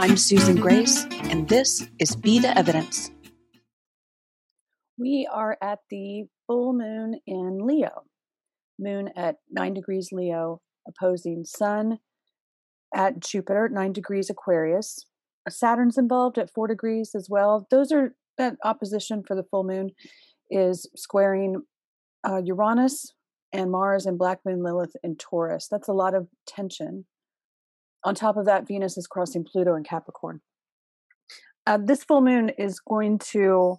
I'm Susan Grace, and this is Be the Evidence. We are at the full moon in Leo, moon at nine degrees Leo, opposing Sun at Jupiter, nine degrees Aquarius. Saturn's involved at four degrees as well. Those are that opposition for the full moon is squaring uh, Uranus and Mars and Black Moon Lilith in Taurus. That's a lot of tension. On top of that, Venus is crossing Pluto in Capricorn. Uh, this full moon is going to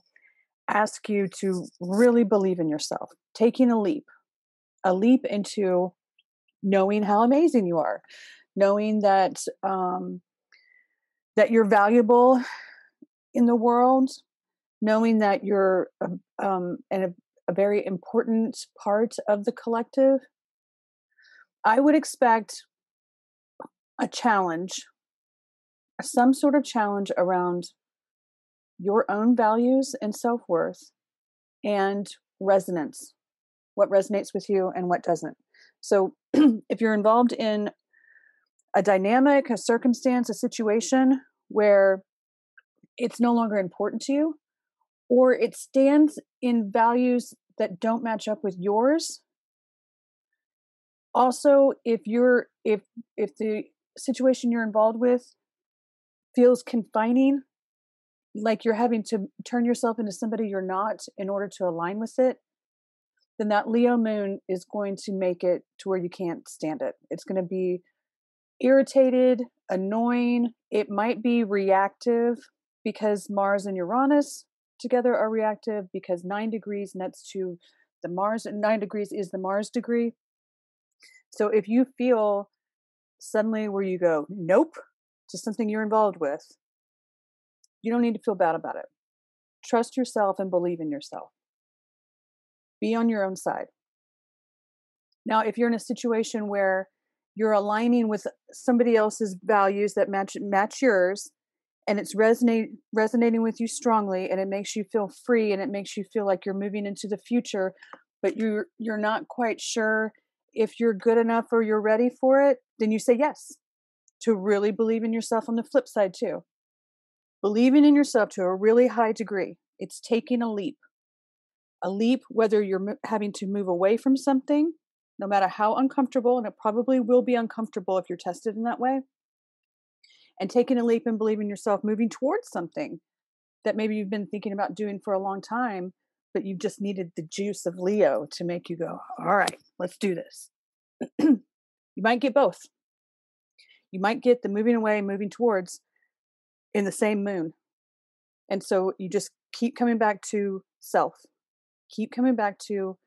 ask you to really believe in yourself, taking a leap, a leap into knowing how amazing you are, knowing that um, that you're valuable in the world, knowing that you're um, a, a very important part of the collective. I would expect a challenge, some sort of challenge around your own values and self worth and resonance, what resonates with you and what doesn't. So, if you're involved in a dynamic, a circumstance, a situation where it's no longer important to you, or it stands in values that don't match up with yours. Also, if you're if if the situation you're involved with feels confining, like you're having to turn yourself into somebody you're not in order to align with it, then that Leo moon is going to make it to where you can't stand it. It's going to be irritated, annoying. It might be reactive because Mars and Uranus together are reactive because nine degrees nets to the Mars, nine degrees is the Mars degree. So if you feel suddenly where you go, nope, to something you're involved with, you don't need to feel bad about it. Trust yourself and believe in yourself. Be on your own side. Now, if you're in a situation where you're aligning with somebody else's values that match match yours and it's resonate resonating with you strongly and it makes you feel free and it makes you feel like you're moving into the future but you're you're not quite sure if you're good enough or you're ready for it then you say yes to really believe in yourself on the flip side too. Believing in yourself to a really high degree it's taking a leap. A leap whether you're having to move away from something no matter how uncomfortable and it probably will be uncomfortable if you're tested in that way and taking a leap and believing yourself moving towards something that maybe you've been thinking about doing for a long time but you just needed the juice of leo to make you go all right let's do this. You might get both. You might get the moving away moving towards in the same moon. And so you just keep coming back to self. Keep coming back to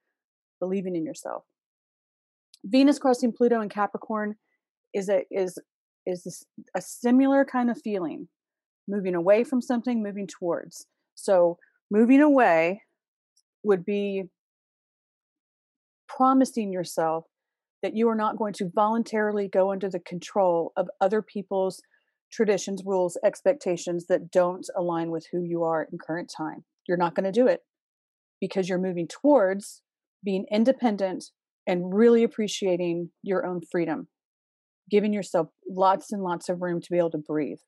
believing in yourself. Venus crossing pluto in capricorn is a is is a similar kind of feeling. Moving away from something moving towards. So moving away would be promising yourself that you are not going to voluntarily go under the control of other people's traditions, rules, expectations that don't align with who you are in current time. You're not going to do it because you're moving towards being independent and really appreciating your own freedom giving yourself lots and lots of room to be able to breathe.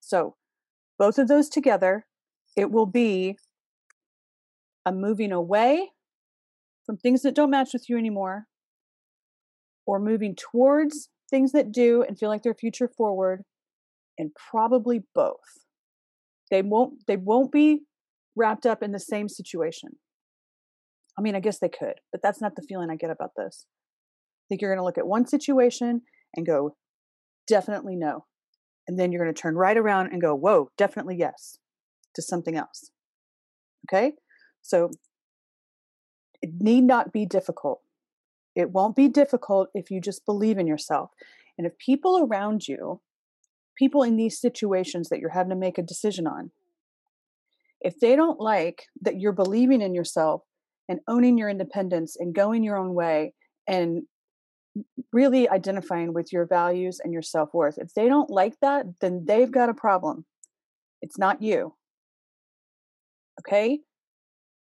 So, both of those together, it will be a moving away from things that don't match with you anymore, or moving towards things that do and feel like they're future forward, and probably both. They won't they won't be wrapped up in the same situation. I mean, I guess they could, but that's not the feeling I get about this i think you're going to look at one situation and go, definitely no. And then you're going to turn right around and go, whoa, definitely yes to something else. Okay? So it need not be difficult. It won't be difficult if you just believe in yourself. And if people around you, people in these situations that you're having to make a decision on, if they don't like that you're believing in yourself and owning your independence and going your own way and really identifying with your values and your self worth. If they don't like that, then they've got a problem. It's not you. Okay?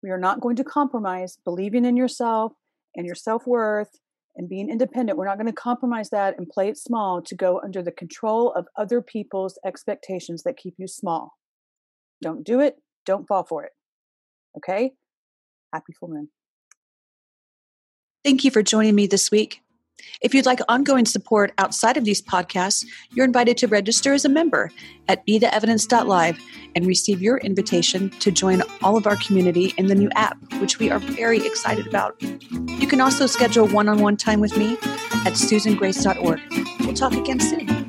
We are not going to compromise believing in yourself and your self worth and being independent, we're not going to compromise that and play it small to go under the control of other people's expectations that keep you small. Don't do it. Don't fall for it. Okay? Happy full moon. Thank you for joining me this week. If you'd like ongoing support outside of these podcasts, you're invited to register as a member at betheevidence.live and receive your invitation to join all of our community in the new app, which we are very excited about. You can also schedule one on one time with me at susangrace.org. We'll talk again soon.